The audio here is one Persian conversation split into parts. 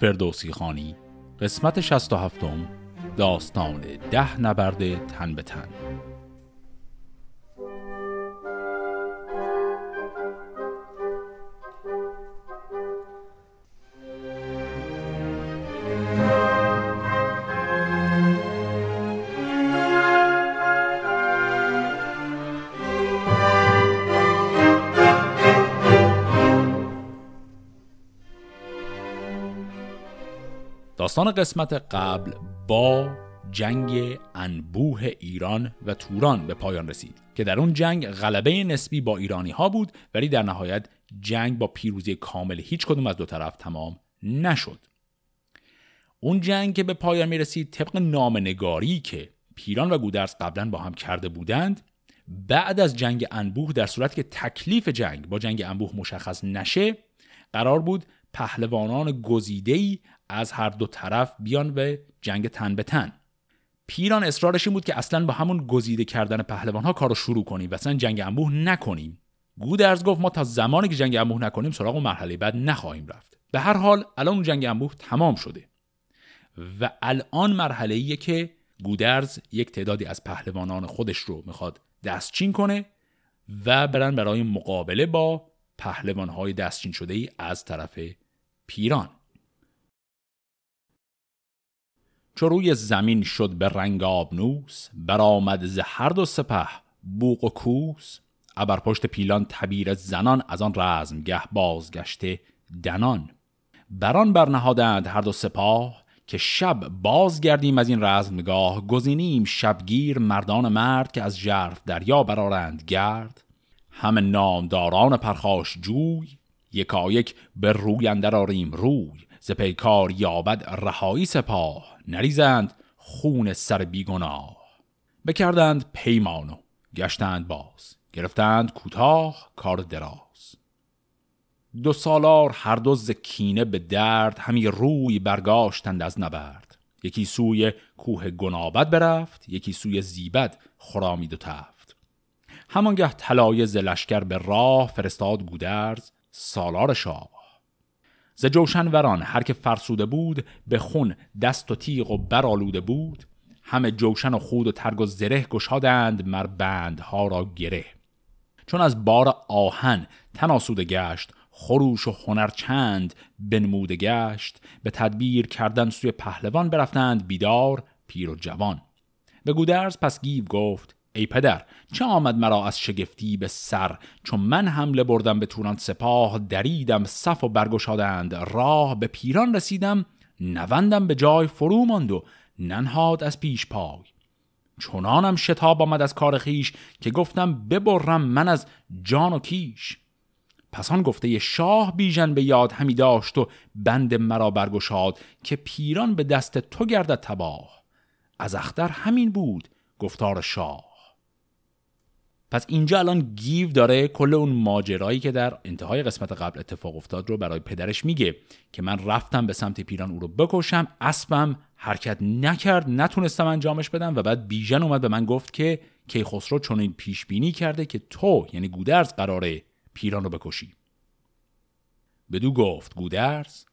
فردوسی خانی قسمت 67 داستان ده نبرد تن به تن. داستان قسمت قبل با جنگ انبوه ایران و توران به پایان رسید که در اون جنگ غلبه نسبی با ایرانی ها بود ولی در نهایت جنگ با پیروزی کامل هیچ کدوم از دو طرف تمام نشد. اون جنگ که به پایان می رسید طبق نامنگاری که پیران و گودرز قبلا با هم کرده بودند بعد از جنگ انبوه در صورت که تکلیف جنگ با جنگ انبوه مشخص نشه قرار بود پهلوانان گزیده‌ای از هر دو طرف بیان به جنگ تن به تن. پیران اصرارش این بود که اصلا با همون گزیده کردن پهلوان ها کارو شروع کنیم و اصلا جنگ انبوه نکنیم. گودرز گفت ما تا زمانی که جنگ انبوه نکنیم سراغ و مرحله بعد نخواهیم رفت. به هر حال الان جنگ انبوه تمام شده. و الان مرحله ایه که گودرز یک تعدادی از پهلوانان خودش رو می‌خواد دستچین کنه و برن برای مقابله با پهلوانهای دستچین شده ای از طرف پیران. چو روی زمین شد به رنگ آبنوس برآمد ز هر دو سپه بوق و کوس. ابر پشت پیلان تبیر زنان از آن رزمگه بازگشته دنان. بران برنهادند هر دو سپاه که شب بازگردیم از این رزمگاه. گزینیم شبگیر مردان مرد که از ژرف دریا برارند گرد. همه نامداران پرخاش جوی یکایک به روی اندر آریم روی. ز پیکار یابد رهایی سپاه. نریزند خون سر بیگناه. بکردند پیمانو گشتند باز گرفتند کوتاه کار دراز. دو سالار هر دو زکینه به درد همی روی برگاشتند از نبرد. یکی سوی کوه گنابد برفت یکی سوی زیبد خرامید و تفت. همانگه طلایه ز لشکر به راه فرستاد گودرز سالار شاه. ز جوشن وران هر که فرسوده بود به خون دست و تیغ و برالوده بود. همه جوشن و خود و ترگ و زره گشادند مر بندها را گره. چون از بار آهن تناسوده گشت خروش و هنر چند بنموده گشت. به تدبیر کردن سوی پهلوان برفتند بیدار پیر و جوان. به گودرز پس گیو گفت ای پدر چه آمد مرا از شگفتی به سر؟ چون من حمله بردم به توران سپاه دریدم صف و برگشادند. راه به پیران رسیدم نوندم به جای فرو ماند و ننهاد از پیش پای. چنانم شتاب آمد از کار خیش که گفتم ببرم من از جان و کیش. پسان گفته شاه بیژن به یاد همی داشت و بند مرا برگشاد که پیران به دست تو گردد تباه. از اختر همین بود گفتار شاه. پس اینجا الان گیو داره کل اون ماجرایی که در انتهای قسمت قبل اتفاق افتاد رو برای پدرش میگه که من رفتم به سمت پیران او رو بکشم اسبم حرکت نکرد نتونستم انجامش بدم و بعد بیژن اومد به من گفت که کیخسرو چون این پیش بینی کرده که تو یعنی گودرز قراره پیران رو بکشی. بدو گفت گودرز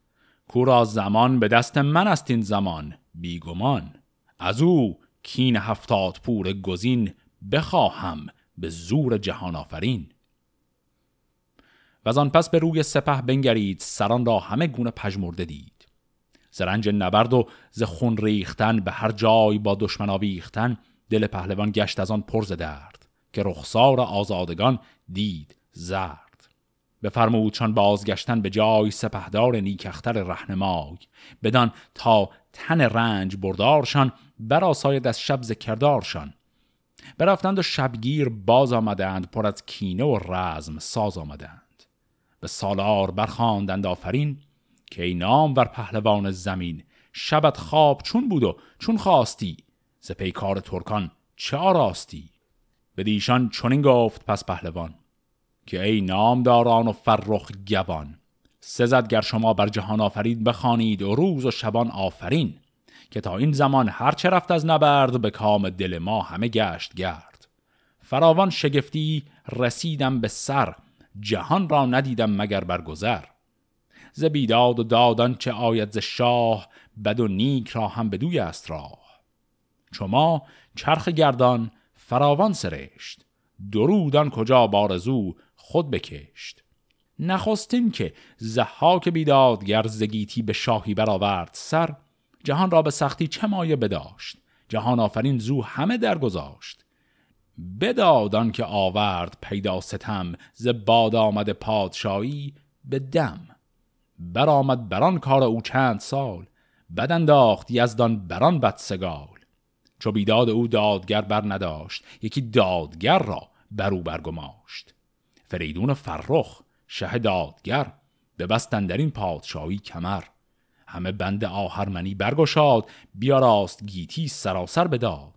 کورا زمان به دست من است این زمان بیگمان. از او کین هفتاد پور گزین بخواهم. به زور جهان آفرین. و آن پس به روی سپه بنگرید سران را همه گونه پژمرده دید. زرنج نبرد و ز خون ریختن به هر جای با دشمن آویختن دل پهلوان گشت از آن پرز درد که رخسار آزادگان دید زرد. بفرمود چون بازگشتن به جای سپهدار نیکختر رهنمای بدان تا تن رنج بردارشان براساید از شب کردارشان. برفتند و شبگیر باز آمدند پر از کینه و رزم ساز آمدند. به سالار برخواندند آفرین که ای نام ور پهلوان زمین شبت خواب چون بود و چون خواستی؟ ز پیکار ترکان چه آراستی؟ بدیشان چنین گفت پس پهلوان که ای نامداران و فرخ گوان سزد گر شما بر جهان آفرید بخوانید و روز و شبان آفرین. که تا این زمان هرچه رفت از نبرد به کام دل ما همه گشت گرد. فراوان شگفتی رسیدم به سر جهان را ندیدم مگر برگذر ز بیداد و دادان چه آید ز شاه بد و نیک را هم بدوی است راه. چما چرخ گردان فراوان سرشت درودان کجا بارزو خود بکشت. نخستین که زحاک بیدادگر زگیتی به شاهی برآورد سر جهان را به سختی چه مایه بداشت؟ جهان آفرین زو همه درگذاشت. بدادان که آورد پیدا ستم ز باد آمد پادشاهی به دم. برآمد بران کار او چند سال بد انداخت یزدان بران بدسگال چو بیداد او دادگر بر نداشت یکی دادگر را برو برگماشت. فریدون فرخ شه دادگر ببستن در این پادشاهی کمر. همه بند آهرمنی برگشاد بیاراست گیتی سراسر بداد.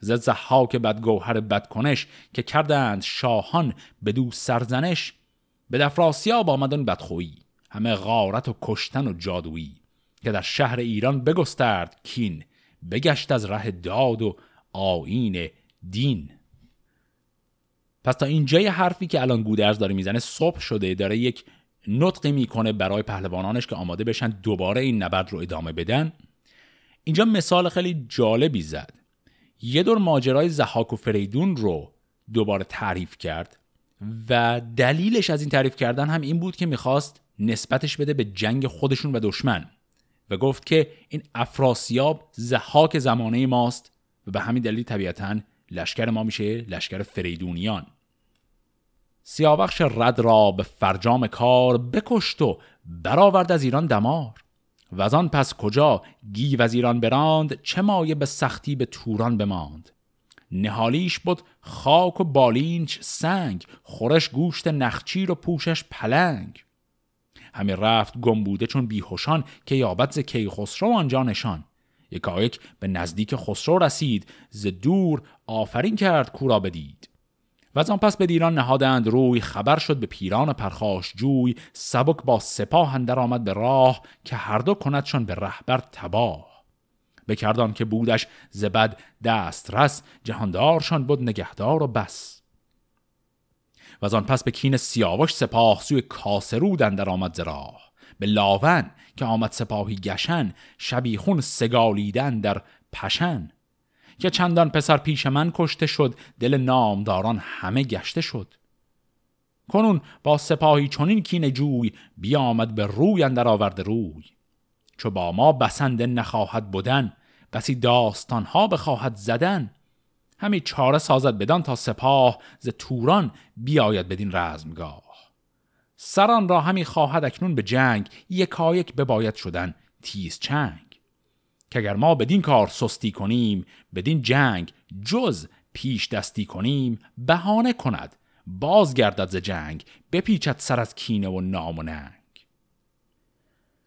ز زحاک بدگوهر بدکنش که کردند شاهان بدو سرزنش. به دفراسیاب آمدن بدخویی همه غارت و کشتن و جادویی که در شهر ایران بگسترد کین بگشت از ره داد و آین دین. پس تا اینجای حرفی که الان گودرز داره می‌زنه صبح شده داره یک نطقی می‌کنه برای پهلوانانش که آماده بشن دوباره این نبرد رو ادامه بدن. اینجا مثال خیلی جالبی زد. یه دور ماجرای زحاک و فریدون رو دوباره تعریف کرد و دلیلش از این تعریف کردن هم این بود که می‌خواست نسبتش بده به جنگ خودشون و دشمن و گفت که این افراسیاب زحاک زمانه ماست و به همین دلیل طبیعتا لشکر ما میشه لشکر فریدونیان. سیاوخش رد را به فرجام کار بکشت و برآورد از ایران دمار. و از آن پس کجا گیو از ایران براند چه مایه به سختی به توران بماند؟ نهالیش بود خاک و بالینچ سنگ خورش گوشت نخچیر و پوشش پلنگ. همه رفت گم بوده چون بیهوشان که یابد ز کیخسرو آنجا نشان. یکایک به نزدیک خسرو رسید ز دور آفرین کرد کورا بدید. و از آن پس به دیران نهادند. روی خبر شد به پیران پرخاش جوی سبک با سپاه اندر آمد به راه که هر دو کندشان به رهبر تباه. بکردان که بودش زبد دست رس جهاندارشان بود نگهدار و بس. و از آن پس به کین سیاوش سپاه سوی کاسرود اندر آمد ز راه. به لاون که آمد سپاهی گشن شبیخون سگالیدن در پشن. که چندان پسر پیش من کشته شد دل نامداران همه گشته شد. کنون با سپاهی چنین کین جوی بیامد به روی اندر آورده روی. چو با ما بسنده نخواهد بودن بسی داستان ها بخواهد زدن. همی چاره سازد بدان تا سپاه ز توران بیاید بدین رزمگاه. سران را همی خواهد اکنون به جنگ یکایک بباید شدن تیز چنگ. که اگر ما بدین کار سستی کنیم بدین جنگ جز پیش دستی کنیم بهانه کند بازگردد ز جنگ بپیچد سر از کینه و نام و ننگ.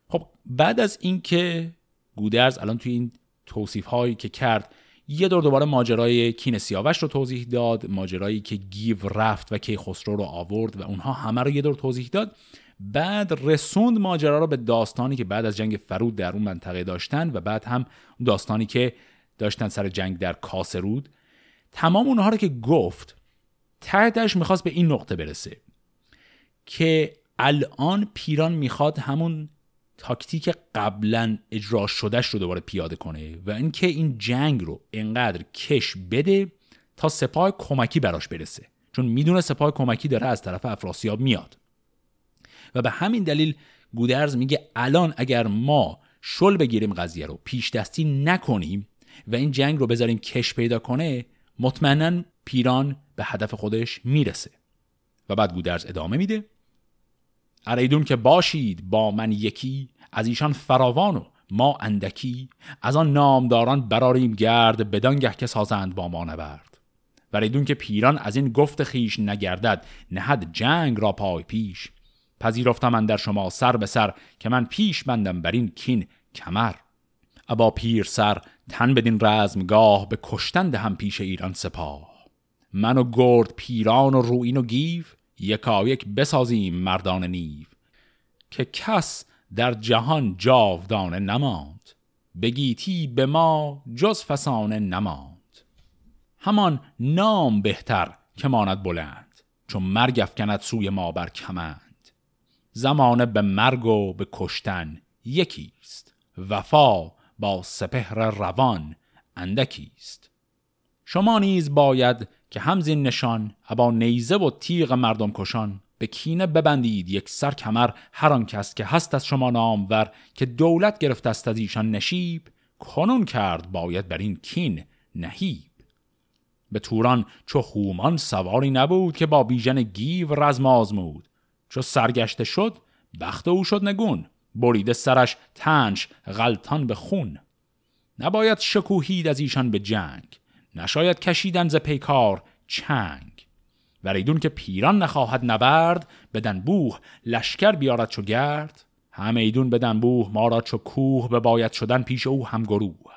خب بعد از اینکه گودرز الان توی این توصیف هایی که کرد یه دور دوباره ماجرای کین سیاوش رو توضیح داد ماجرایی که گیو رفت و کی خسرو رو آورد و اونها همه رو یه دور توضیح داد بعد رسوند ماجرا رو به داستانی که بعد از جنگ فرود در اون منطقه داشتن و بعد هم داستانی که داشتن سر جنگ در کاسرود تمام اونها رو که گفت تحتش می‌خواست به این نقطه برسه که الان پیران می‌خواد همون تاکتیک قبلا اجرا شدهش رو دوباره پیاده کنه و اینکه این جنگ رو انقدر کش بده تا سپاه کمکی براش برسه. چون می‌دونه سپاه کمکی داره از طرف افراسیاب میاد. و به همین دلیل گودرز میگه الان اگر ما شل بگیریم قضیه رو پیش دستی نکنیم و این جنگ رو بذاریم کش پیدا کنه مطمئنا پیران به هدف خودش می‌رسه. و بعد گودرز ادامه میده. اریدون که باشید با من یکی از ایشان فراوان و ما اندکی از آن نامداران براریم گرد بدانگه که سازند با ما نبرد. و ریدون که پیران از این گفت خیش نگردد نهد جنگ را پای پیش. پذیرفتم در شما سر به سر که من پیش بندم بر این کین کمر. ابا پیر سر تن بدین رزمگاه به کشتن دهم پیش ایران سپاه. من و گرد پیران و روین و گیو یکا یک بسازیم مردان نیو. که کس در جهان جاودانه نماند بگیتی به ما جز فسانه نماند. همان نام بهتر که ماند بلند چون مرگ افکند سوی ما بر کمند. زمانه به مرگ و به کشتن یکیست. وفا با سپهر روان اندکیست. شما نیز باید که همزین نشان ابا نیزه و تیغ مردم کشان به کینه ببندید یک سر کمر هر آن کس که هست از شما نامور که دولت گرفت است از ایشان نشیب کنون کرد باید بر این کین نهیب. به توران چو خومان سواری نبود که با بیژن گیو رزم آزمود. چو سرگشته شد بخت او شد نگون بریده سرش تنش غلطان به خون. نباید شکوهید از ایشان به جنگ نشاید کشیدن ز پیکار چنگ. وریدون که پیران نخواهد نبرد بدن بوه لشکر بیارد چو گرد همه ایدون بدن بوه ما را چو کوه به باید شدن پیش او هم گروه.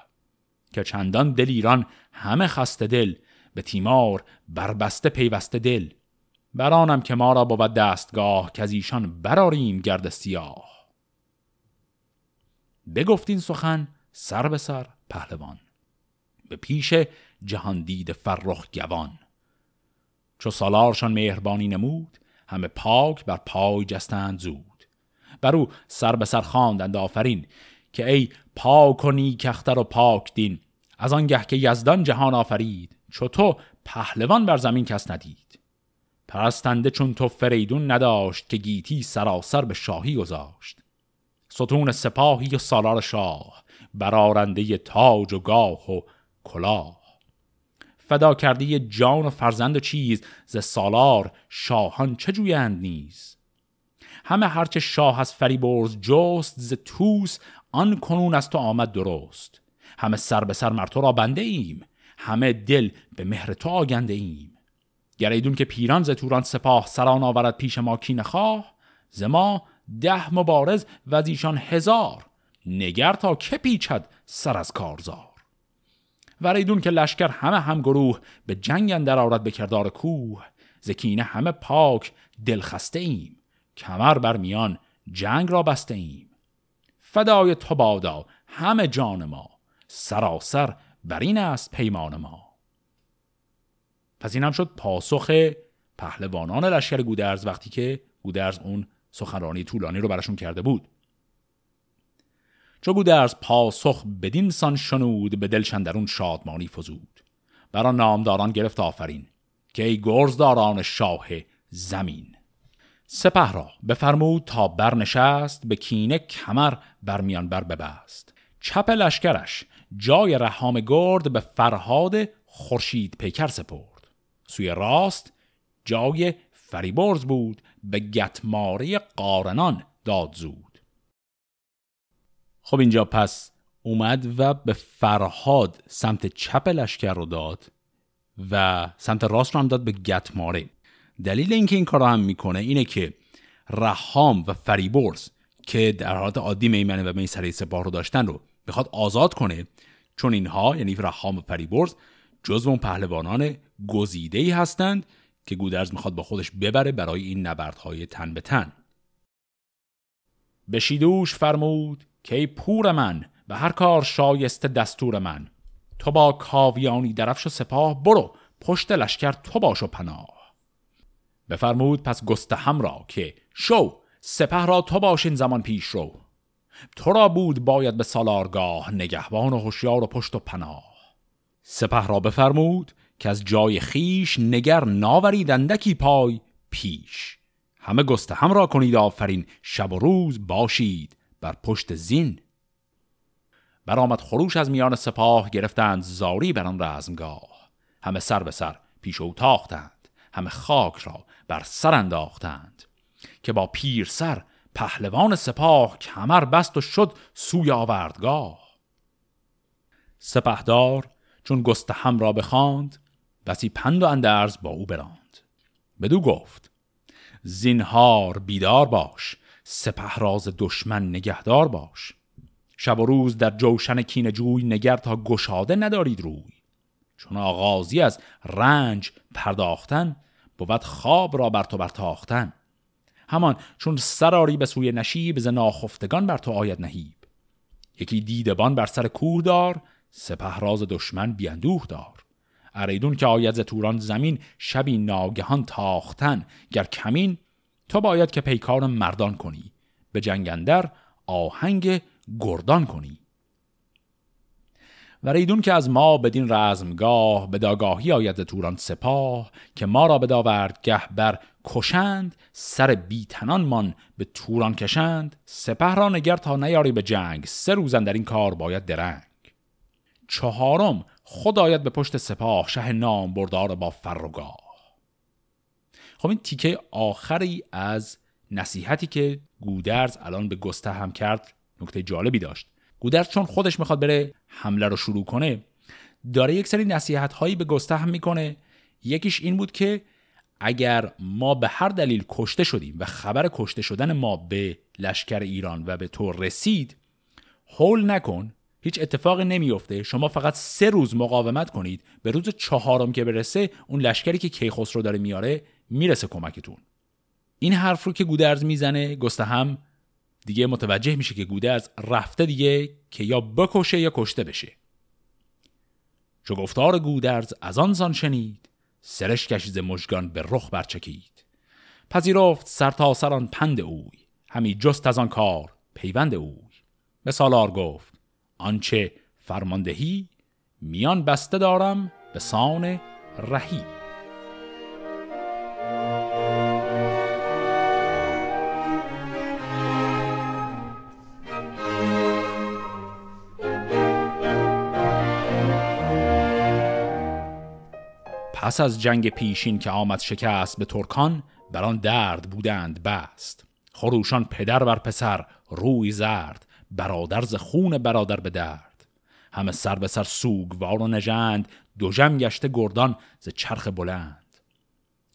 که چندان دل ایران همه خسته دل به تیمار بربسته پیوسته دل. برانم که ما را بود دستگاه که از ایشان براریم گرد سیاه. بگفتین سخن سر به سر پهلوان. به پیش جهان دید فرخ گوان. چو سالارشان مهربانی نمود همه پاک بر پای جستند زود. بر او سر به سر خواندند آفرین که ای پاک و نیکختر و پاک دین از آنگه که یزدان جهان آفرید چو تو پهلوان بر زمین کس ندید. پرستنده چون تو فریدون نداشت که گیتی سراسر به شاهی گذاشت. ستون سپاهی و سالار شاه برارنده تاج و گاه و کلاه. فدا کرده جان و فرزند و چیز ز سالار شاهان چه جویند نیز؟ همه هرچه شاه از فریبرز جست ز توس آن کنون از تو آمد درست. همه سر به سر مرتو را بنده ایم. همه دل به مهر تو آگنده ایم. گریدون که پیران ز توران سپاه سران آورد پیش ما کین خواه ز ما ده مبارز و از ایشان هزار نگر تا که پیچد سر از کارزار. وریدون که لشکر همه هم گروه به جنگ اندر آرد به کردار کوه زکینه همه پاک دلخسته ایم کمر بر میان جنگ را بسته ایم. فدای تو بادا همه جان ما سراسر بر این است پیمان ما. پس این هم شد پاسخ پهلوانان لشکر گودرز وقتی که گودرز اون سخنرانی طولانی رو براشون کرده بود. چو گودرز پاسخ بدین سان شنود به دلشن درون شادمانی فزود. برا نامداران گرفت آفرین که ای گرزداران شاه زمین. سپه را بفرمود تا برنشست به کینه کمر بر میان بر ببست. چپ لشکرش جای رحام گرد به فرهاد خورشید پیکر سپرد. سوی راست جای فریبرز بود به گتماره قارنان داد زود. خب اینجا پس اومد و به فرهاد سمت چپ لشکر رو داد و سمت راست رو هم داد به گتماره دلیل اینکه این کار رو هم می‌کنه اینه که رحام و فریبرز که در حالت عادی میمنه و میسره سپاه رو داشتن رو بخواد آزاد کنه چون اینها یعنی رحام و فریبرز جزو اون پهلوانان گزیده ای هستند که گودرز می‌خواد با خودش ببره برای این نبردهای تن به تن. به شیدوش فرمود که ای پور من به هر کار شایسته دستور من. تو با کاویانی درفش و سپاه برو پشت لشکر تو باش و پناه. بفرمود پس گستهم را که شو سپه را تو باش این زمان پیش رو. تو را بود باید به سالارگاه نگهبان و هوشیار و پشت و پناه. سپه را بفرمود که از جای خیش نگر ناوریدندکی پای پیش. همه گسته هم را کنید آفرین شب و روز باشید بر پشت زین. برآمد خروش از میان سپاه گرفتند زاری بر آن رزمگاه. همه سر به سر پیش او تاختند همه خاک را بر سر انداختند که با پیر سر پهلوان سپاه کمر بست و شد سوی آوردگاه. سپهدار چون گستهم را بخواند بسی پند و اندرز با او براند. بدو گفت زینهار بیدار باش سپه راز دشمن نگهدار باش. شب و روز در جوشن کین جوی نگر تا گشاده ندارید روی. چون آغازی از رنج پرداختن بود خواب را بر تو برتاختن. همان چون سراری به سوی نشیب ز ناخفتگان بر تو آید نهیب. یکی دیدبان بر سر کوه دار سپه راز دشمن بیندوه دار. اریدون که آید ز توران زمین شبی ناگهان تاختن. گر کمین تو باید که پیکار مردان کنی. به جنگندر آهنگ گردان کنی. و ریدون که از ما بدین رزمگاه به داگاهی آید توران سپاه که ما را به داوردگه بر کشند سر بیتنان به توران کشند. سپه را نگر تا نیاری به جنگ سه روزن در این کار باید درنگ. چهارم خود آید به پشت سپاه شه نام بردار با فرگاه. خب این تیکه آخری از نصیحتی که گودرز الان به گسته هم کرد نکته جالبی داشت. گودرز چون خودش می‌خواد بره حمله رو شروع کنه داره یک سری نصیحت هایی به گسته هم می‌کنه. یکیش این بود که اگر ما به هر دلیل کشته شدیم و خبر کشته شدن ما به لشکر ایران و به تو رسید هول نکن هیچ اتفاقی نمیفته شما فقط سه روز مقاومت کنید. به روز چهارم که برسه اون لشکری که کیخسرو داره میاره می‌رسه کمکتون. این حرف رو که گودرز می‌زنه گسته هم دیگه متوجه میشه که گودرز رفته دیگه که یا بکشه یا کشته بشه. چو گفتار گودرز از آن سان شنید سرش کشیز مژگان به رخ برچکید. پذیرفت سر تا سران پند اوی همی جست از آن کار پیوند اوی. به سالار گفت آنچه فرماندهی میان بسته دارم به سان رهی. پس از جنگ پیشین که آمد شکست به ترکان بران درد بودند بست. خروشان پدر بر پسر روی زرد. برادر ز خون برادر به درد. همه سر به سر سوگوار و نژند جم گشته گردان ز چرخ بلند.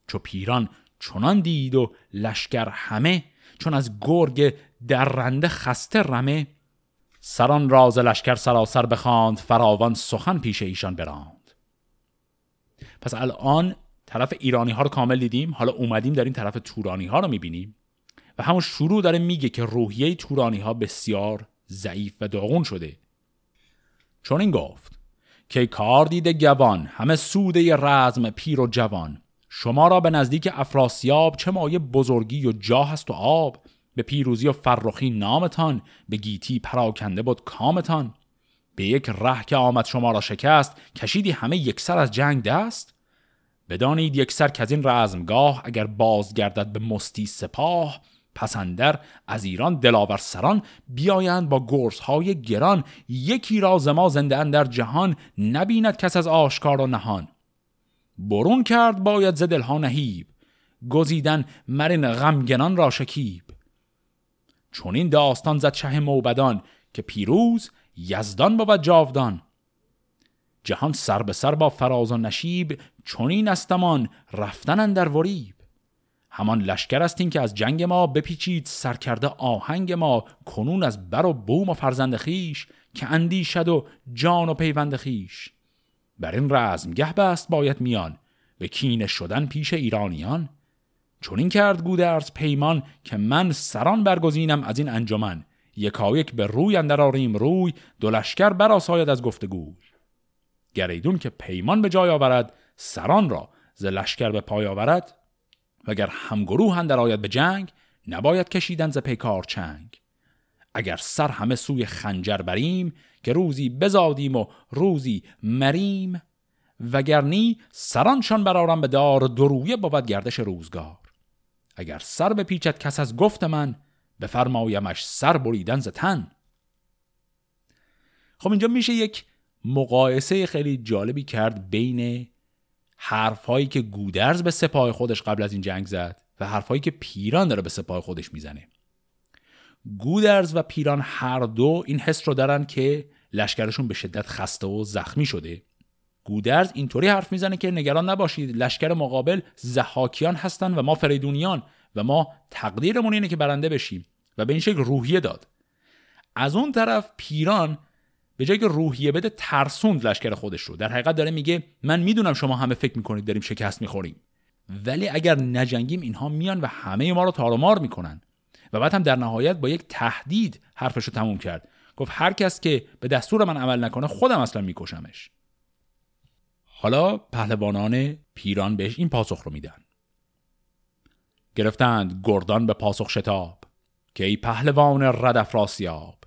چو پیران چنان دید و لشکر همه چون از گرگ درنده خسته رمه. سران راز لشکر سراسر بخواند فراوان سخن پیش ایشان براند. پس الان طرف ایرانی ها رو کامل دیدیم؟ حالا اومدیم در این طرف تورانی ها رو می‌بینیم. و همون شروع داره میگه که روحیه تورانی ها بسیار ضعیف و داغون شده. چون این گفت که کار دیده گوان همه سوده رزم پیر و جوان. شما را به نزدیک افراسیاب چه مایه بزرگی و جاه است و آب؟ به پیروزی و فرخی نامتان به گیتی پراکنده بود کامتان. به یک ره که آمد شما را شکست کشیدی همه یک سر از جنگ دست؟ بدانید یک سر که از این رزمگاه اگر بازگردد به مستی سپاه پسندر از ایران دلاور سران بیایند با های گران یکی راز ما زنده اندر جهان نبیند کس از آشکار و نهان. برون کرد باید ز دلها نهیب گزیدن مرین غمگنان را شکیب. چون این داستان زد شه موبدان که پیروز یزدان بود جاودان. جهان سر به سر با فراز و نشیب چونین استمان رفتن در وریب. همان لشکر استین که از جنگ ما بپیچید سرکرده آهنگ ما کنون از بر و بوم و فرزند خیش که اندیشد و جان و پیوند خیش بر این رزم گه بست باید میان به کینه شدن پیش ایرانیان. چون این کرد گودرز پیمان که من سران برگزینم از این انجمن. یکایک به روی اندر آریم روی دو لشکر براساید از گفتگوی. گریدون که پیمان به جای آورد سران را ز لشکر به پای آورد وگر همگروه اندر آید به جنگ نباید کشیدن ز پیکار چنگ. اگر سر همه سوی خنجر بریم که روزی بزادیم و روزی مریم وگرنی سرانشان برارم به دار درویه بود گردش روزگار. اگر سر به پیچت کس از گفت من بفرمایمش سر بریدن ز تن. خب اینجا میشه یک مقایسه خیلی جالبی کرد بین حرفهایی که گودرز به سپاه خودش قبل از این جنگ زد و حرفهایی که پیران داره به سپاه خودش می‌زنه. گودرز و پیران هر دو این حس رو دارن که لشکرشون به شدت خسته و زخمی شده. گودرز اینطوری حرف می‌زنه که نگران نباشید لشکر مقابل زحاکیان هستن و ما فریدونیان و ما تقدیرمون اینه که برنده بشیم و به این شکل روحیه داد. از اون طرف پیران به جای که روحیه بده ترسوند لشکر خودش رو. در حقیقت داره میگه من می‌دونم شما همه فکر می‌کنید داریم شکست می‌خوریم. ولی اگر نجنگیم اینها میان و همه ما رو تارمار می‌کنن. و بعد هم در نهایت با یک تهدید حرفش رو تموم کرد. گفت هر کس که به دستور من عمل نکنه خودم اصلا میکشمش. حالا پهلوانان پیران بهش این پاسخ رو میدن. گرفتند گردان به پاسخ شتاب. که ای پهلوان رد افراسیاب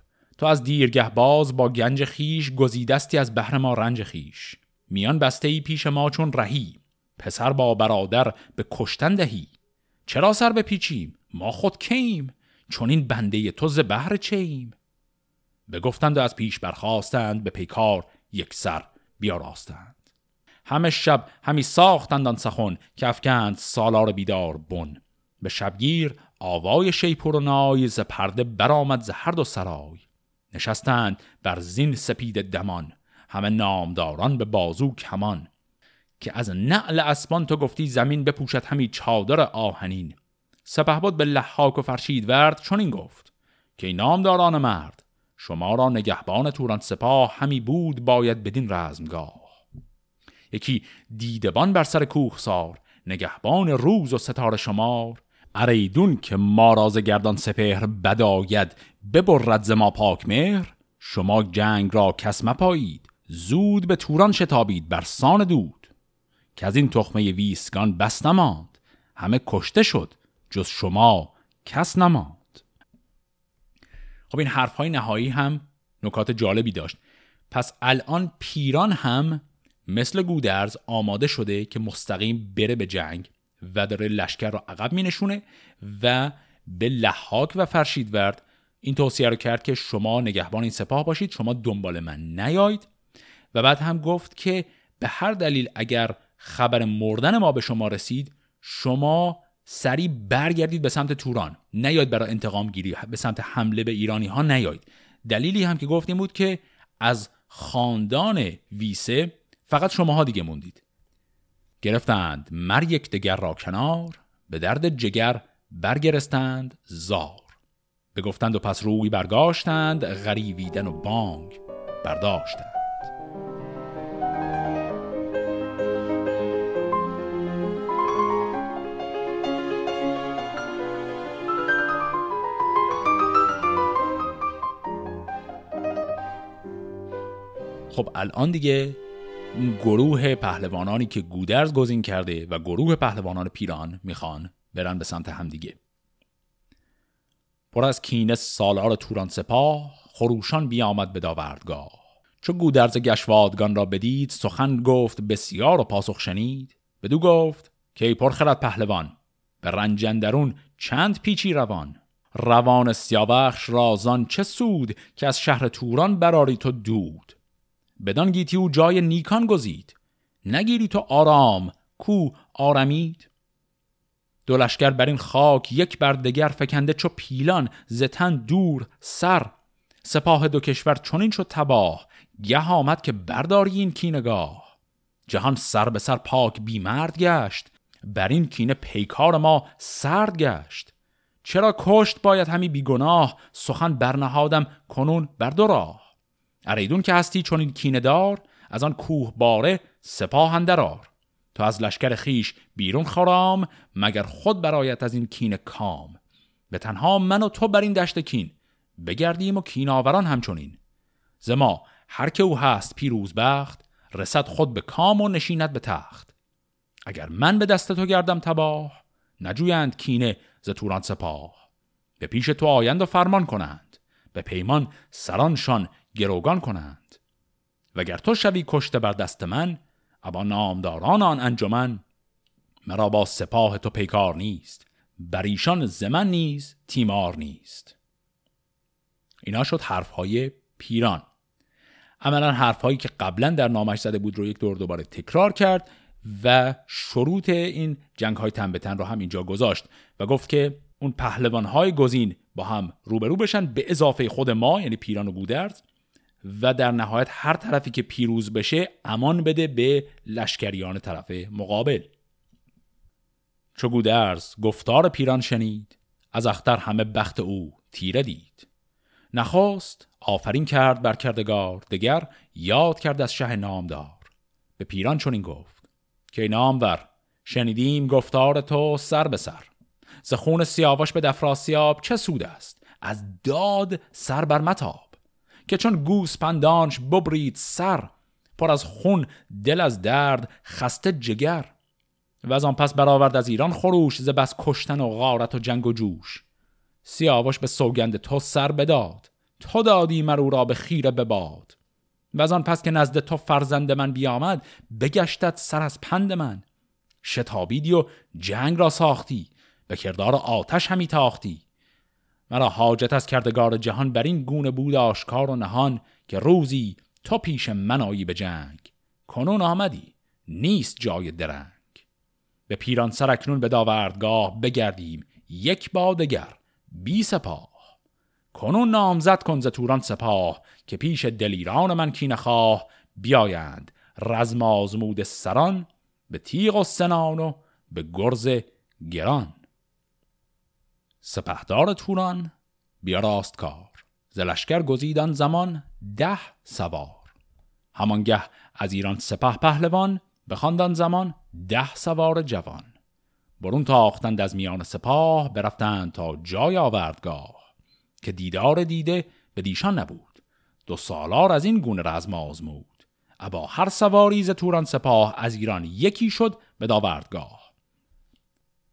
تو از دیرگه باز با گنج خیش گزیدستی از بهر ما رنج خیش. میان بسته ای پیش ما چون رهی. پسر با برادر به کشتن دهی. چرا سر بپیچیم؟ ما خود کیم. چون این بنده تو ز بهر چیم. بگفتند و از پیش برخواستند به پیکار یک سر بیاراستند. همه شب همی ساختند آن سخن که افکند سالار بیدار بن. به شبگیر آوای شیپور و نای ز پرده برآمد ز هر دو سرای. نشستند بر زین سپید دمان همه نامداران به بازو کمان که از نعل اسبان تو گفتی زمین بپوشد همی چادر آهنین. سپه بود به لحاک و فرشید ورد چون این گفت که نامداران مرد شما را نگهبان توران سپاه همی بود باید بدین رزمگاه. یکی دیدبان بر سر کوه سار نگهبان روز و ستاره شمار اریدون که ما راز گردان سپهر بداید ببرد ز ما پاک مهر. شما جنگ را کس مپایید زود به توران شتابید بر سان دود. که از این تخمه ویسگان بس نماند همه کشته شد جز شما کس نماند. خب این حرف های نهایی هم نکات جالبی داشت. پس الان پیران هم مثل گودرز آماده شده که مستقیم بره به جنگ. و داره لشکر رو عقب می نشونه و به لحاک و فرشیدورد این توصیه رو کرد که شما نگهبان این سپاه باشید شما دنبال من نیاید و بعد هم گفت که به هر دلیل اگر خبر مردن ما به شما رسید شما سریع برگردید به سمت توران. نیاید برای انتقام گیری به سمت حمله به ایرانی ها نیاید دلیلی هم که گفتیم بود که از خاندان ویسه فقط شماها دیگه موندید. گرفتند مر یک دگر را کنار به درد جگر برگرستند زار. بگفتند و پس روی برگاشتند غریویدن و بانگ برداشتند. خب الان دیگه گروه پهلوانانی که گودرز گزین کرده و گروه پهلوانان پیران می‌خوان برن به سمت همدیگه. پر از کینه سالار توران سپاه خروشان بیامد به داوردگاه. چو گودرز گشوادگان را بدید سخن گفت بسیار و پاسخ شنید. بدو گفت که ای پرخرد پهلوان به رنجندرون چند پیچی روان؟ روان سیاوخش رازان چه سود که از شهر توران براری تو دود؟ بدان گیتی او جای نیکان گزید. نگیری تو آرام کو آرمید. دو لشکر بر این خاک یک بر دگر فکنده چو پیلان زتن دور سر. سپاه دو کشور چنین شد تباه گه آمد که برداری این کینگاه جهان سر به سر پاک بیمرد گشت بر این کینه پیکار ما سرد گشت. چرا کشت باید همی بیگناه سخن برنهادم کنون بر دو راه. اریدون که هستی چون این کینه دار از آن کوه باره سپاه اندرار تو از لشکر خیش بیرون خرام مگر خود برایت از این کین کام. به تنها من و تو بر این دشت کین بگردیم و کیناوران همچنین. زما هر که او هست پیروز بخت رسد خود به کام و نشیند به تخت. اگر من به دست تو گردم تباه نجویند کینه ز توران سپاه. به پیش تو آیند و فرمان کنند. به پیمان سرانشان گروگان کنند. وگر تو شوی کشته بر دست من ابا نامداران آن انجمن مرا با سپاه تو پیکار نیست. بر ایشان زمن نیز تیمار نیست. اینا شد حرفهای پیران. عملا حرفهایی که قبلا در نامش زده بود رو یک دور دوباره تکرار کرد و شروط این جنگ های تن به تن رو هم اینجا گذاشت و گفت که اون پهلوان های گزین با هم روبرو بشن به اضافه خود ما یعنی پیران و گودرز و در نهایت هر طرفی که پیروز بشه امان بده به لشکریان طرف مقابل. چو گودرز گفتار پیران شنید از اختر همه بخت او تیره دید. نخواست آفرین کرد بر کردگار دگر یاد کرد از شه نامدار. به پیران چون این گفت که نامور شنیدیم گفتار تو سر به سر. ز سیاوش به دفراسیاب چه سود است؟ از داد سر بر متاب. که چون گوسپندانش ببرید سر پر از خون دل از درد خسته جگر. و از آن پس برآورد از ایران خروش ز بس کشتن و غارت و جنگ و جوش. سیاوش به سوگند تو سر بداد تو دادی مرو را به خیره بباد. و از آن پس که نزد تو فرزند من بیامد بگشتت سر از پند من. شتابیدی و جنگ را ساختی به کردار آتش همی تاختی. مرا حاجت از کردگار جهان بر این گونه بود آشکار و نهان که روزی تو پیش من آیی به جنگ. کنون آمدی نیست جای درنگ. به پیران سرکنون به داوردگاه بگردیم یک بادگر بی سپاه. کنون نامزد کن ز توران سپاه که پیش دلیران من کی نخواه. بیایند رزم آزمود سران به تیغ و سنان و به گرز گران. سپهدار توران بیا راست کار زلشکر گزیدان زمان ده سوار. همانگه از ایران سپه پهلوان بخواندان زمان ده سوار جوان. برون تاختند از میان سپاه برفتند تا جای آوردگاه. که دیدار دیده به دیشان نبود. دو سالار از این گونه رزم آزمود. ابا هر سواری ز توران سپاه از ایران یکی شد به داوردگاه.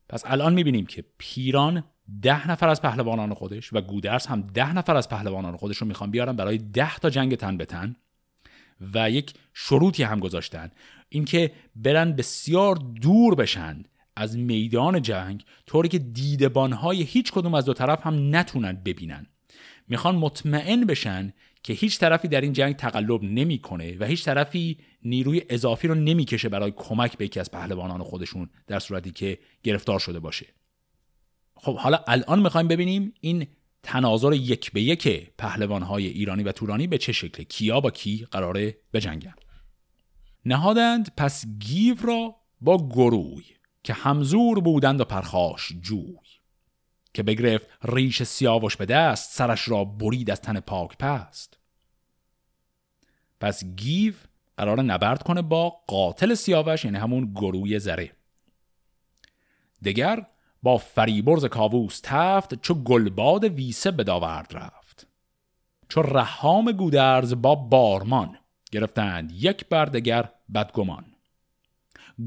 پس الان می‌بینیم که پیران ده نفر از پهلوانان خودش و گودرس هم ده نفر از پهلوانان خودش رو می‌خوان بیارن برای ده تا جنگ تن به تن و یک شروطی هم گذاشتن. اینکه برن بسیار دور بشن از میدان جنگ طوری که دیدبانهای هیچ کدوم از دو طرف هم نتونن ببینن. می‌خوان مطمئن بشن که هیچ طرفی در این جنگ تقلب نمی‌کنه و هیچ طرفی نیروی اضافی رو نمی‌کشه برای کمک به یکی از پهلوانان خودشون در صورتی که گرفتار شده باشه. خب حالا الان می‌خوایم ببینیم این تناظر یک به یک پهلوانهای ایرانی و تورانی به چه شکله کیا با کی قراره بجنگن؟ نهادند پس گیو را با گروی که همزور بودند و پرخاش جوی که بگرفت ریش سیاوش به دست سرش را برید از تن پاک پست. پس گیو قرار نبرد کنه با قاتل سیاوش یعنی همون گروی زره. دگر با فریبرز کاووس تفت چو گلباد ویسه به داورد رفت. چو رحام گودرز با بارمان گرفتند یک بردگر بدگمان.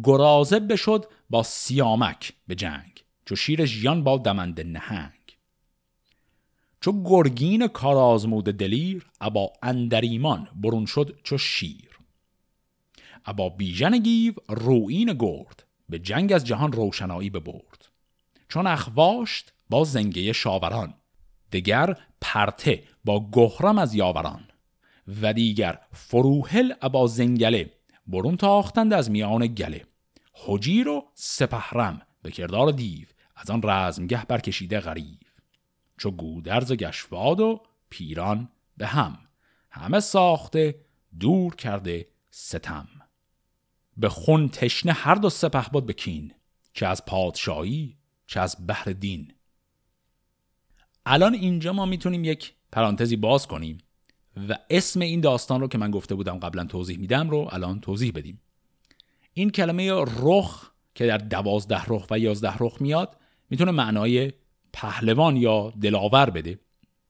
گرازه بشد با سیامک به جنگ چو شیر ژیان با دمند نهنگ. چو گرگین کارازمود دلیر ابا اندریمان برون شد چو شیر. ابا بیژن گیو روین گرد به جنگ از جهان روشنایی ببرد. چون اخواشت با زنگه شاوران دگر پرته با گهرم از یاوران و دیگر فروهل ابا زنگله برون تاختند از میان گله. حجیر و سپهرم به کردار دیو از آن رزمگه برکشیده غریب چو گودرز و گشواد و پیران به هم همه ساخته دور کرده ستم. به خون تشنه هر دو سپه بود بکین چه از پادشاهی چه از بحر دین. الان اینجا ما می‌تونیم یک پرانتزی باز کنیم و اسم این داستان رو که من گفته بودم قبلا توضیح میدم رو الان توضیح بدیم. این کلمه رخ که در دوازده رخ و یازده رخ میاد می‌تونه معنای پهلوان یا دلاور بده.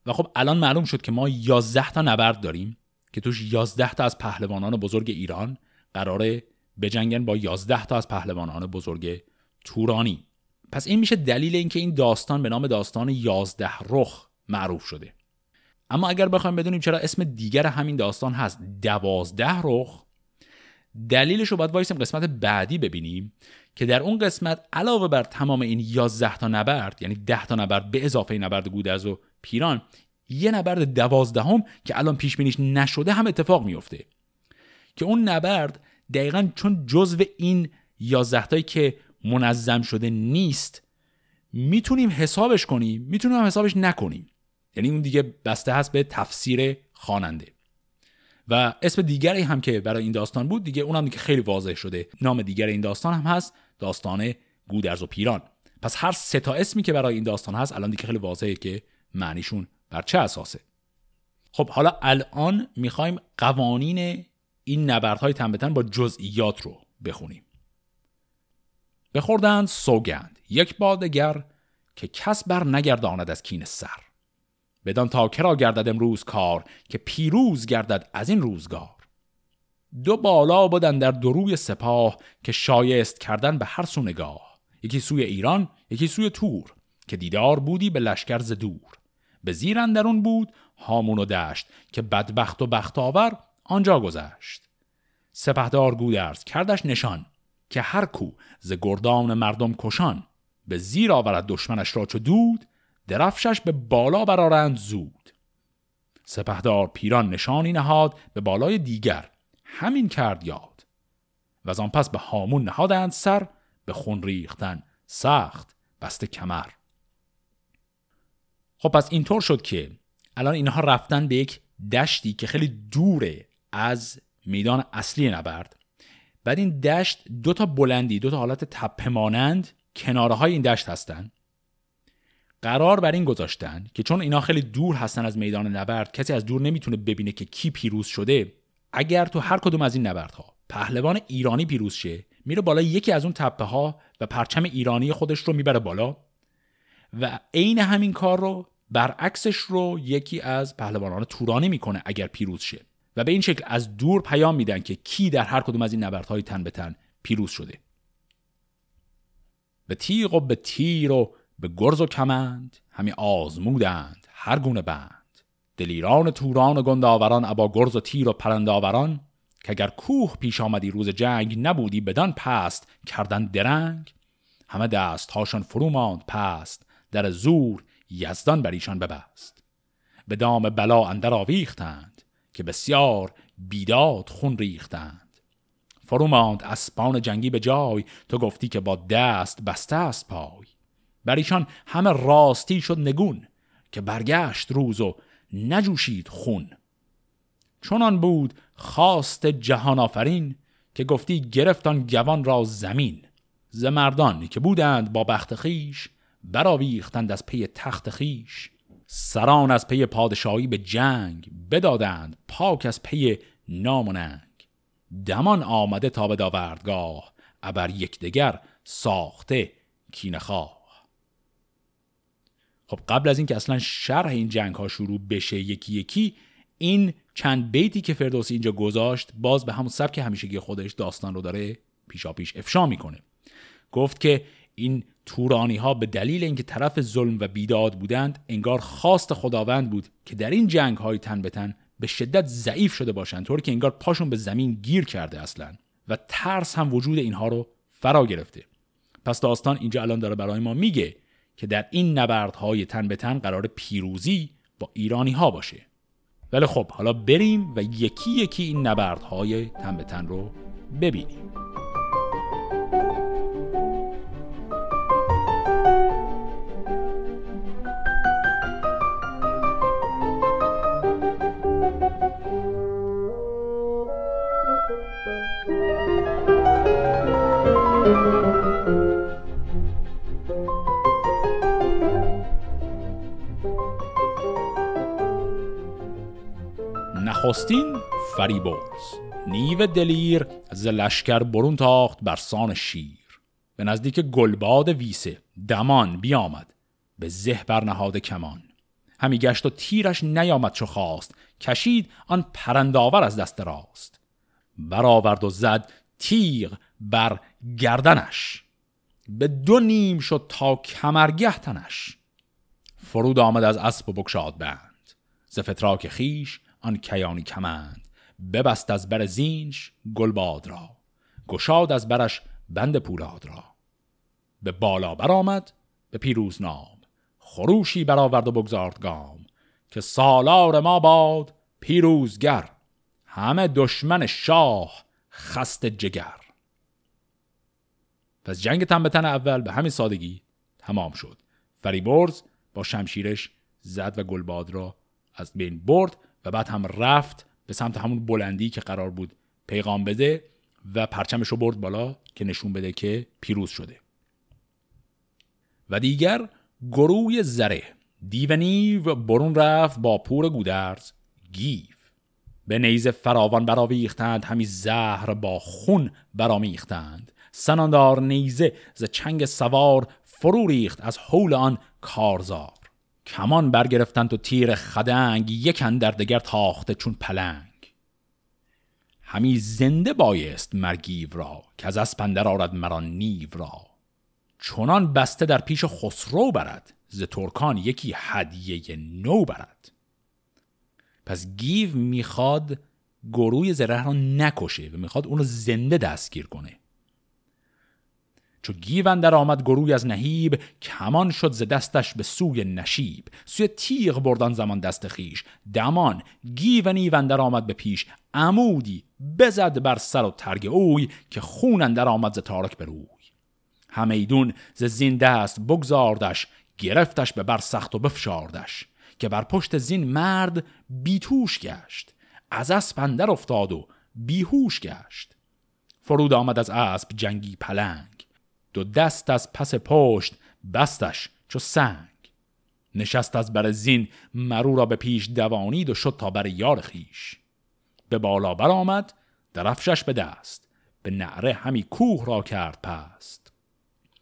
و خب الان معلوم شد که ما یازده تا نبرد داریم که توش یازده تا از پهلوانان بزرگ ایران قراره بجنگن با یازده تا از پهلوانان بزرگ تورانی. پس این میشه دلیل اینکه این داستان به نام داستان یازده رخ معروف شده. اما اگر بخوایم بدونیم چرا اسم دیگر همین داستان هست دوازده رخ دلیلش رو باید وایسیم قسمت بعدی ببینیم که در اون قسمت علاوه بر تمام این یازده تا نبرد یعنی ده تا نبرد به اضافه نبرد گودرز و پیران یه نبرد دوازدهم که الان پیش بینیش نشده هم اتفاق میفته. که اون نبرد دقیقا چون جزو این یازده که منظم شده نیست می‌تونیم حسابش کنیم می‌تونیم هم حسابش نکنیم. یعنی اون دیگه بسته هست به تفسیر خواننده. و اسم دیگری هم که برای این داستان بود دیگه اونم دیگه خیلی واضح شده. نام دیگر این داستان هم هست داستان گودرز و پیران. پس هر سه تا اسمی که برای این داستان هست الان دیگه خیلی واضحه که معنیشون بر چه اساسه. خب حالا الان می‌خوایم قوانین این نبردهای تن با جزئیات رو بخونیم. بخوردند سوگند یک بادگر که کس بر نگرداند از کین سر. بدان تا کرا گردد امروز کار که پیروز گردد از این روزگار. دو بالا بودن در دروی سپاه که شایست کردن به هر سو نگاه. یکی سوی ایران یکی سوی تور که دیدار بودی به لشکر ز دور. به زیر اندرون بود هامون و دشت که بدبخت و بختاور آنجا گذشت. سپهدار گودرز کردش نشان. که هر کو ز گردان مردم کشان به زیر آورد دشمنش را چو دود درفشش به بالا برارند زود. سپهدار پیران نشانی نهاد به بالای دیگر همین کرد یاد. و از آن پس به هامون نهادند سر به خون ریختن سخت بسته کمر. خب پس اینطور شد که الان اینها رفتن به یک دشتی که خیلی دوره از میدان اصلی نبرد. بعد این دشت دو تا بلندی دو تا حالت تپه مانند کناره های این دشت هستن. قرار بر این گذاشتن که چون اینا خیلی دور هستن از میدان نبرد کسی از دور نمی‌تونه ببینه که کی پیروز شده اگر تو هر کدوم از این نبردها پهلوان ایرانی پیروز شه میره بالا یکی از اون تپه ها و پرچم ایرانی خودش رو می‌بره بالا و عین همین کار رو برعکسش رو یکی از پهلوانان تورانی می‌کنه اگر پیروز شه. و به این شکل از دور پیام میدن که کی در هر کدوم از این نبردهای تن به تن پیروز شده. به تیغ و به تیر و به گرز و کمند همی آزمودند هر گونه بند. دلیران توران و گنداوران ابا گرز و تیر و پرنداوران که اگر کوه پیش آمدی روز جنگ نبودی بدان پست کردن درنگ. همه دست هاشان فرو ماند پست در زور یزدان بر ایشان ببست. به دام بلا اندر آویختند که بسیار بیداد خون ریختند. فرو ماند اسپان جنگی به جای تو گفتی که با دست بسته است پای. بر ایشان همه راستی شد نگون که برگشت روز و بجوشید خون. چنان بد خواست جهان آفرین که گفتی گرفت آن گوان را زمین. ز که بودند با بخت خویش برآویختند از پی تخت خویش. سران از پی پادشاهی به جنگ بدادند پاک از پی نام دمان آمده تا به داوردگاه ابر یکدیگر ساخته کینخواه خب قبل از اینکه اصلا شرح این جنگ ها شروع بشه یکی یکی این چند بیتی که فردوسی اینجا گذاشت باز به همون سبک همیشگی خودش داستان رو داره پیشا پیش افشا می‌کنه. گفت که این تورانی ها به دلیل اینکه طرف ظلم و بیداد بودند انگار خواست خداوند بود که در این جنگ های تن به تن به شدت ضعیف شده باشند طوری که انگار پاشون به زمین گیر کرده اصلا و ترس هم وجود اینها رو فرا گرفته. پس داستان اینجا الان داره برای ما میگه که در این نبردهای تن به تن قرار پیروزی با ایرانی ها باشه. ولی خب حالا بریم و یکی یکی این نبردهای تن به تن رو ببینیم. نخستین فریبرز. نیو دلیر ز لشکر برون تاخت بر سان شیر. به نزدیک گلباد ویسه دمان بیامد به زه برنهاد کمان. همی گشت و تیرش نیامد چو خواست کشید آن پرنداور از دست راست. برآورد و زد تیغ بر گردنش. به دو نیم شد تا کمرگه تنش. فرود آمد از اسب و بکشاد بند. ز فتراک خیش آن کیانی کمند. ببست از بر زینش گلباد را. گشاد از برش بند پولاد را. به بالا برآمد به پیروز نام. خروشی برآورد و بگذارد گام. که سالار ما باد پیروزگر. همه دشمن شاه خست جگر. پس جنگ تن به تن اول به همین سادگی تمام شد. فریبرز با شمشیرش زد و گلباد را از بین برد. و بعد هم رفت به سمت همون بلندی که قرار بود پیغام بده و پرچمش رو برد بالا که نشون بده که پیروز شده. و دیگر گروه زره دیونی و برون رفت با پور گودرز گیف به نیز فراوان براویختند همی زهر با خون برامیختند سناندار نیزه ز چنگ سوار فرو ریخت از حول آن کارزار. کمان برگرفتند و تیر خدنگ یک در دگر تاخته چون پلنگ. همی زنده بایست مرگیو را که از اسپندر آرد مران نیو را. چنان بسته در پیش خسرو برد ز ترکان یکی هدیه نو برد. پس گیو می‌خواد گروی زره را نکشه و می‌خواد اونو زنده دستگیر کنه. چو گیون در آمد گروی از نهیب کمان شد ز دستش به سوی نشیب. سوی تیغ بردان زمان دست خیش. دمان گیونی در آمد به پیش. عمودی بزد بر سر و ترگ اوی که خون در آمد ز تارک به روی. همیدون ز زین دست بگذاردش گرفتش به بر سخت و بفشاردش. که بر پشت زین مرد بیتوش گشت. از اسب افتاد و بیهوش گشت. فرود آمد از اسب جنگی پلنگ. دو دست از پس پشت بستش چو سنگ. نشست از بر زین مرو را به پیش دوانید و شد تا بر یار خیش به بالا بر آمد درفشش به دست. به نعره همی کوه را کرد پست.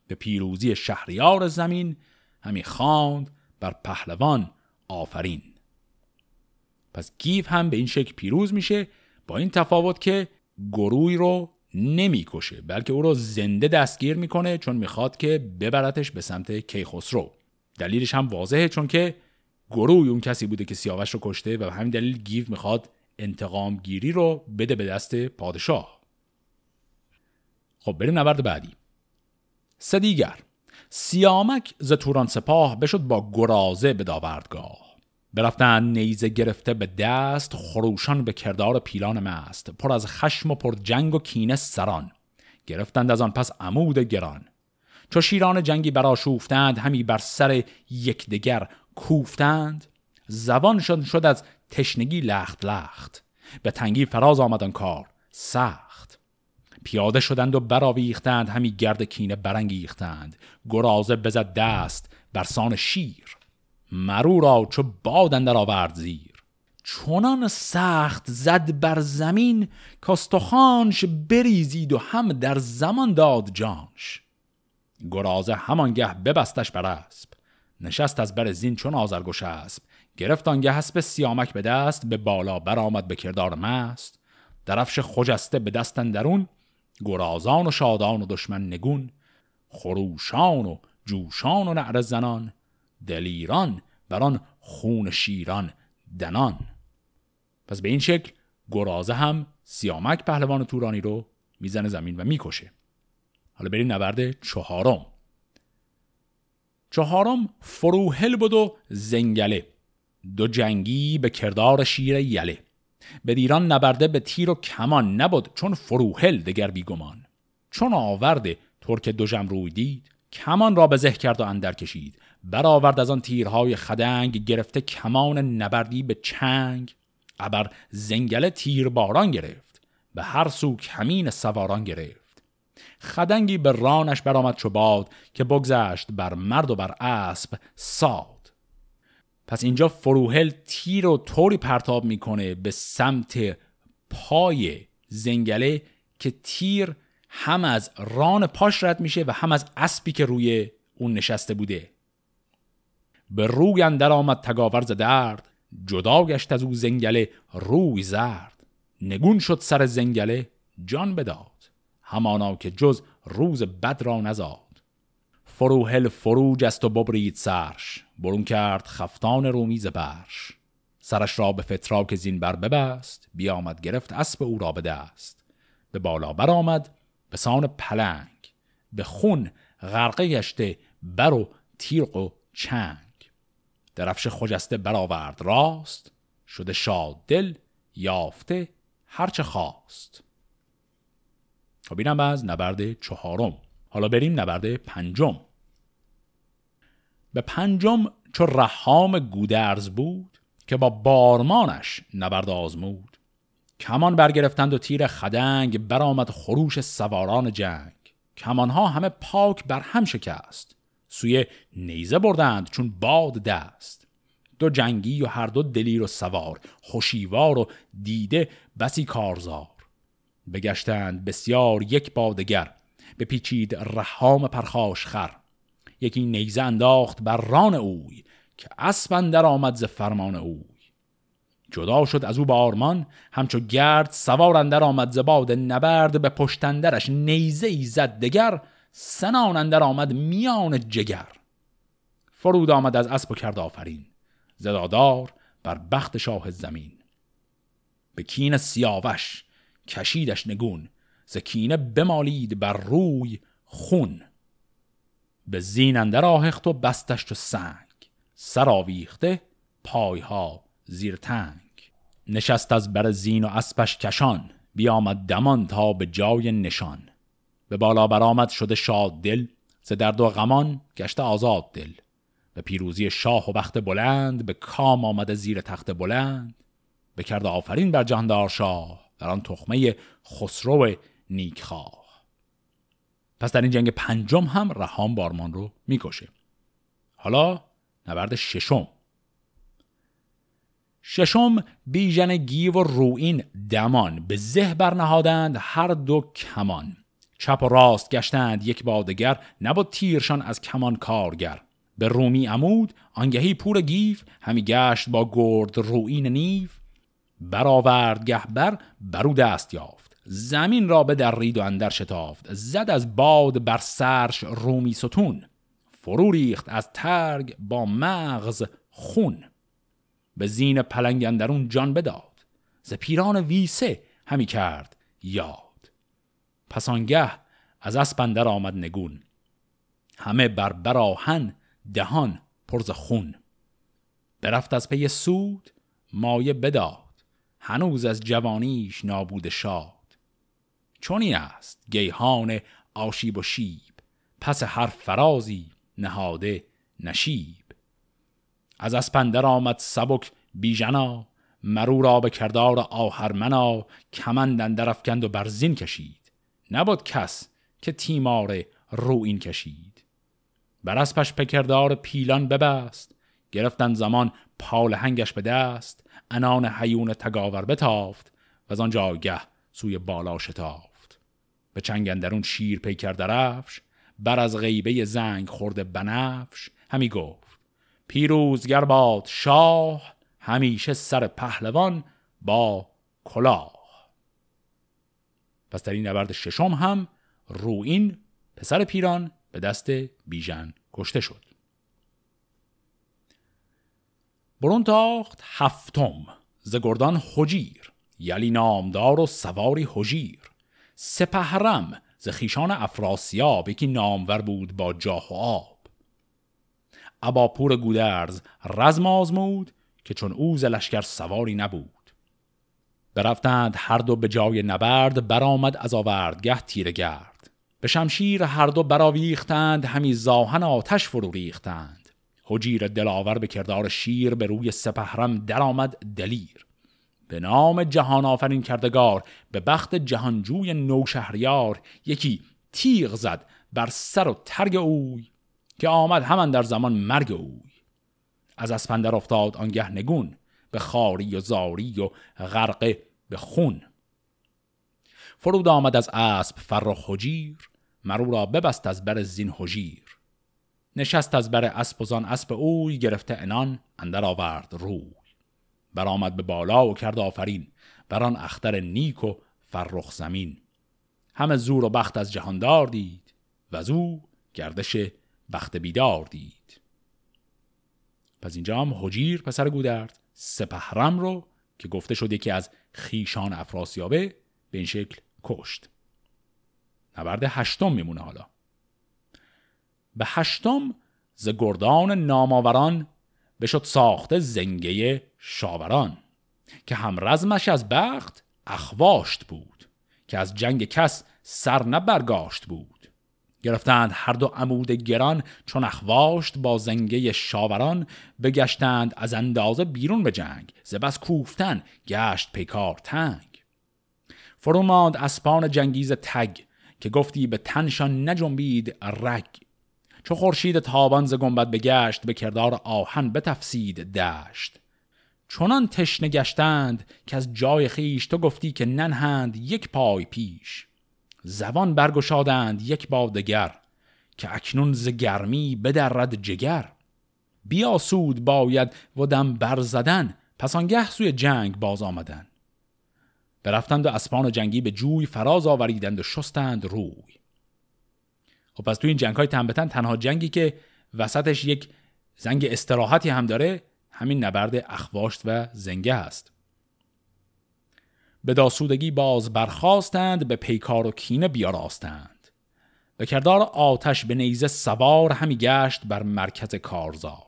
به پیروزی شهریار زمین همی خواند بر پهلوان آفرین. پس گیف هم به این شکل پیروز میشه با این تفاوت که گروی رو نمی‌کشه بلکه او رو زنده دستگیر می‌کنه چون می‌خواد که ببرتش به سمت کیخسرو. دلیلش هم واضحه چون که گروی اون کسی بوده که سیاوش رو کشته و به همین دلیل گیو می‌خواد انتقام گیری رو بده به دست پادشاه. خب بریم نبرد بعدی. سه سیامک ز توران سپاه بشد با گرازه به داوردگاه. برفتن نیزه گرفته به دست خروشان به کردار پیلان مست. پر از خشم و پر جنگ و کینه سران. گرفتند از آن پس عمود گران. چو شیران جنگی براشوفتند همی بر سر یکدیگر کوفتند. زبان شد شد از تشنگی لخت لخت. به تنگی فراز آمدن کار سخت. پیاده شدند و براویختند همی گرد کینه برانگیختند. گرازه بزد دست بر سان شیر. مرو را چو باد اندر آورد زیر. چونان سخت زد بر زمین کاستخانش بریزید و هم در زمان داد جانش. گرازه همانگه ببستش بر اسب. نشست از بر زین چون آزرگوش اسب. گرفت آنگه اسب سیامک به دست به بالا برآمد به کردار مست. درفش خجسته به دست درون گرازان و شادان و دشمن نگون. خروشان و جوشان و نعر زنان. دلیران بران خون شیران دنان. پس به این شکل گرازه هم سیامک پهلوان تورانی رو می‌زنه زمین و می‌کشه. حالا بریم نبرد چهارم. چهارم فروهل بود و زنگله. دو جنگی به کردار شیر یله. به دیران نبرده به تیر و کمان نبود چون فروهل دگر بیگمان. چون آورده ترک دو جم روی دید کمان را به زه کرد و اندر کشید. برآورد از آن تیرهای خدنگ گرفته کمان نبردی به چنگ. ابر زنگله تیر باران گرفت به هر سو کمین سواران گرفت. خدنگی به رانش برآمد چو باد که بگذشت بر مرد و بر اسب ساد. پس اینجا فروهل تیر و طوری پرتاب می‌کنه به سمت پای زنگله که تیر هم از ران پاش رد میشه و هم از اسبی که روی اون نشسته بوده. به روی اندر آمد تگاورز درد جدا گشت از او زنگله روی زرد. نگون شد سر زنگله جان بداد. همانا که جز روز بد را نزاد. فروهل فروج است و ببرید سرش. برون کرد خفتان رومیز برش. سرش را به فتراک زین بر ببست. بیامد گرفت اسب او را به دست. به بالا برآمد به سان پلنگ. به خون غرقه گشته بر و تیرق و چنگ. درفش خجسته برآورد. راست شده شاد دل یافته هرچه خواست. خب اینم از نبرد چهارم. حالا بریم نبرد پنجم. به پنجم چو رحام گودرز بود که با بارمانش نبرد آزمود. کمان برگرفتند و تیر خدنگ برآمد خروش سواران جنگ. کمانها همه پاک بر هم شکست. سوی نیزه بردند چون باد دست. دو جنگی و هر دو دلیر و سوار خوشیوار و دیده بسی کارزار. بگشتند بسیار یک بادگر پیچید رحام پرخاش خر. یکی نیزه انداخت بر ران اوی که اسب در آمد ز فرمان اوی. جدا شد از او با آرمان همچو گرد سوار اندر آمد زباد نبرد به پشتندرش نیزه ای زد دگر. سنان اندر آمد میان جگر. فرود آمد از اسب و کرد آفرین. زدادار بر بخت شاه زمین. به کین سیاوش کشیدش نگون. زکینه بمالید بر روی خون. به زین اندر آهخت و بستش تو سنگ. سر آویخته پایها زیر تنگ. نشست از بر زین و اسبش کشان. بیامد دمان تا به جای نشان. به بالا برآمد شده شاد دل. ز درد و غمان گشته آزاد دل. به پیروزی شاه و بخت بلند به کام آمده زیر تخت بلند. به کرد آفرین بر جهاندار شاه در آن تخمه خسرو نیکخواه. پس در این جنگ پنجم هم رهام بارمان رو می‌کشه. حالا نبرد ششم. ششم بیژن گیو و روین دمان. به زه برنهادند هر دو کمان. چپ و راست گشتند یک با دگر نبود تیرشان از کمان کارگر. به رومی عمود آنگهی پور گیو همی گشت با گرد رویین نیو. برآورد گه بر برو دست یافت. زمین را بدرید و اندر شتافت. زد از باد بر سرش رومی ستون. فرو ریخت از ترگ با مغز خون. به زین پلنگ اندرون جان بداد. ز پیران ویسه همی کرد یاد. پس آنگه از اسپندر آمد نگون. همه بر براهن دهان پرز خون. برفت از پی سود مایه بداد هنوز از جوانیش نابود شاد. چون است گیهان آشیب و شیب پس هر فرازی نهاده نشیب. از اسپندر آمد سبک بیژنا مرو را به کردار آهرمنا کمند اندر افکند و برزین کشید. نبود کس که تیمار رو این کشید. بر اسپش پکردار پیلان ببست. گرفتن زمان پال هنگش به دست. انان حیون تگاور بتافت. و از آن جاگه سوی بالا شتافت. به چنگ شیر پیکر درفش بر از غیبه زنگ خورده بنفش. همی گفت پیروزگر باد شاه همیشه سر پهلوان با کلاه. پس در این نبرد ششم هم روین پسر پیران به دست بیژن کشته شد. برون تاخت هفتم ز گردان حجیر یلی نامدار و سواری حجیر. سپهرم ز خیشان افراسیاب یکی نامور بود با جاه و آب. اباپور گودرز رزم آزمود که چون او ز لشکر سواری نبود. برفتند هر دو به جای نبرد برآمد از آوردگه تیره گرد. به شمشیر هر دو براویختند همی زاهن آتش فرو ریختند. حجیر دلاور به کردار شیر به روی سپهرم درآمد دلیر. به نام جهان آفرین کردگار به بخت جهانجوی نوشهریار یکی تیغ زد بر سر و ترگ اوی که آمد همان در زمان مرگ اوی. از اسپندر افتاد آنگه نگون. به خاری و زاری و غرقه به خون. فرود آمد از اسب فرخ حجیر مرو را ببست از بر زین حجیر نشست از بر اسب و زان اسب اوی گرفته انان اندر آورد روی. برآمد به بالا و کرد آفرین بر آن اختر نیک و فرخ زمین. همه زور و بخت از جهاندار دید و از او گردش بخت بیدار دید. پس اینجا هم حجیر پسر گودرد. سپهرم رو که گفته شد یکی از خیشان افراسیابه به این شکل کشت. نبرد هشتم میمونه حالا. به هشتم ز گردان ناماوران بشد ساخته زنگه شاوران که هم رزمش از بخت اخواشت بود که از جنگ کس سر نبرگاشت بود. گرفتند هر دو عمود گران چون اخواشت با زنگه شاوران بگشتند از اندازه بیرون به جنگ زبس کوفتن گشت پیکار تنگ. فرو ماند اسپان جنگیز تگ که گفتی به تنشان نجنبید رگ. چو خورشید تابان ز گنبد بگشت به کردار آهن بتفسید دشت. چنان تشنه گشتند که از جای خیش تو گفتی که ننهند یک پای پیش. زبان برگشادند یک بادگر که اکنون ز گرمی بدرد جگر. بیاسود باید و دم برزدن پس آنگه سوی جنگ باز آمدن. برفتند و اسپان جنگی به جوی فراز آوریدند و شستند روی. خب پس توی این جنگ های تنبتن تنها جنگی که وسطش یک زنگ استراحتی هم داره همین نبرد اخواشت و زنگه است به داسودگی باز برخواستند به پیکار و کینه بیاراستند. به کردار آتش به نیزه سوار همی گشت بر مرکز کارزار.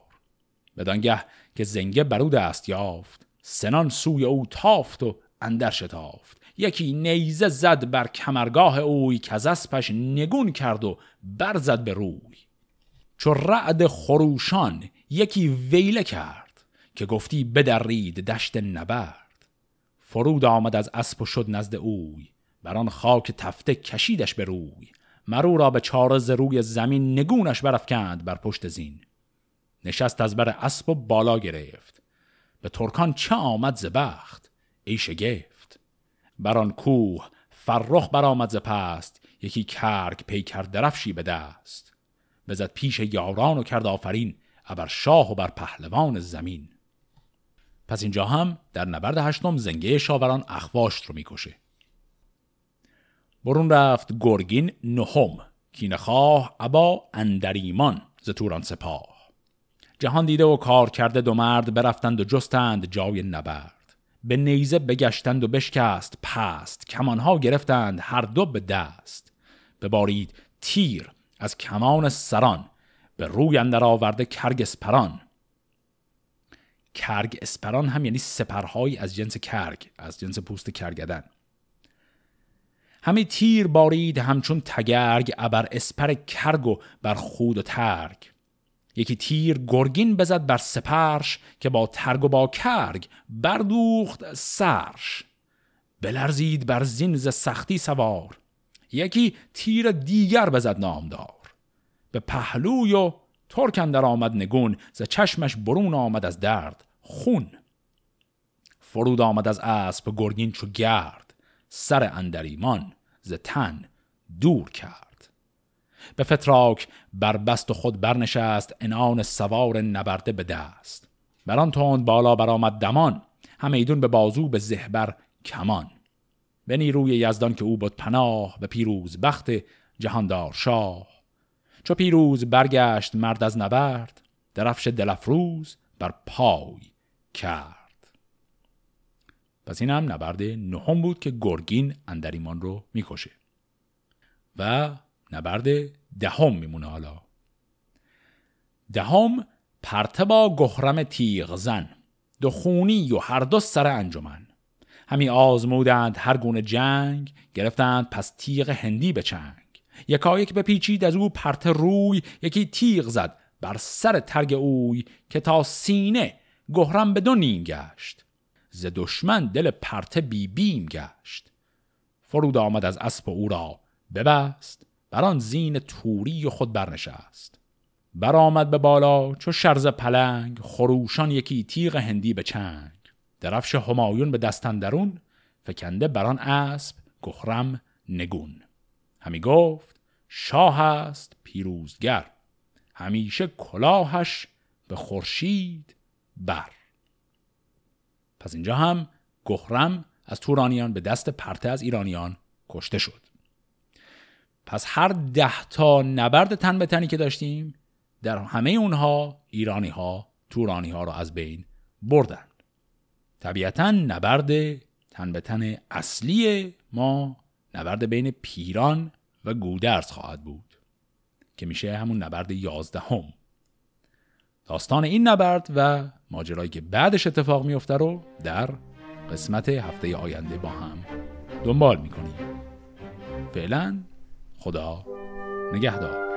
بدانگه که زنگه برو دست یافت سنان سوی او تافت و اندر شتافت. یکی نیزه زد بر کمرگاه اوی که از اسپش نگون کرد و برزد به روی. چو رعد خروشان یکی ویله کرد که گفتی بدرید دشت نبرد. فرود آمد از اسب و شد نزد اوی. بر آن خاک تفته کشیدش به روی. مرو را به چارز روی زمین نگونش برافکند بر پشت زین. نشست از بر اسب و بالا گرفت. به ترکان چه آمد ز بخت؟ ای شگفت. بر آن کوه فرخ برآمد ز پست. یکی کرگ پیکر درفشی به دست. بزد پیش یاران و کرد آفرین. ابر شاه و بر پهلوان زمین. پس اینجا هم در نبرد هشتم زنگه شاوران اخواشت رو می‌کشه. برون رفت گرگین نهم کینخواه ابا اندریمان ز توران سپاه. جهان دیده و کار کرده دو مرد برفتند و جستند جای نبرد. به نیزه بگشتند و بشکست پست کمانها گرفتند هر دو به دست. ببارید تیر از کمان سران به روی اندر آورده کرگ اسپران کرگ اسپران هم یعنی سپرهایی از جنس کرگ از جنس پوست کرگدن. همه تیر بارید همچون تگرگ ابر اسپر کرگ و بر خود و ترگ. یکی تیر گرگین بزد بر سپرش که با ترگ و با کرگ بردوخت سرش. بلرزید بر زین ز سختی سوار. یکی تیر دیگر بزد نامدار. به پهلوی و ترکن در آمد نگون ز چشمش برون آمد از درد. خون. فرود آمد از اسب گرگین چو گرد سر اندریمان ز تن دور کرد. به فتراک بر بست خود برنشست انان سوار نبرده به دست. بران تند بالا برآمد دمان هم ایدون به بازو به زهبر کمان. به نیروی یزدان که او بود پناه به پیروز بخت جهاندار شاه. چو پیروز برگشت مرد از نبرد درفش دلفروز بر پای کرد. پس این هم نبرد نهم بود که گرگین اندریمان رو می‌کشه. و نبرد دهم میمونه حالا. دهم پرتبا گهرم تیغ زن. دو خونی و هر دو سر انجمن. همی آزمودند هر گونه جنگ گرفتند پس تیغ هندی به چنگ. یکایک بپیچید از او پرت روی یکی تیغ زد بر سر ترگ اوی که تا سینه گهرم به گشت. ز دشمن دل پرته بی بیم گشت. فرود آمد از اسب او را ببست بر آن زین توری خود برنشست. برآمد به بالا چو شرز پلنگ خروشان یکی تیغ هندی به چنگ. درفش همایون به دستن درون فکنده بران اسب گخرم نگون. همی گفت شاه است پیروزگر. همیشه کلاهش به خورشید بر. پس اینجا هم گخرم از تورانیان به دست پرته از ایرانیان کشته شد. پس هر ده تا نبرد تن به تنی که داشتیم در همه اونها ایرانی ها تورانی ها رو از بین بردن. طبیعتا نبرد تن به تن اصلی ما نبرد بین پیران و گودرز خواهد بود که میشه همون نبرد یازدهم داستان این نبرد و ماجرایی که بعدش اتفاق میفته رو در قسمت هفته آینده با هم دنبال می‌کنیم. فعلا خدا نگهدار.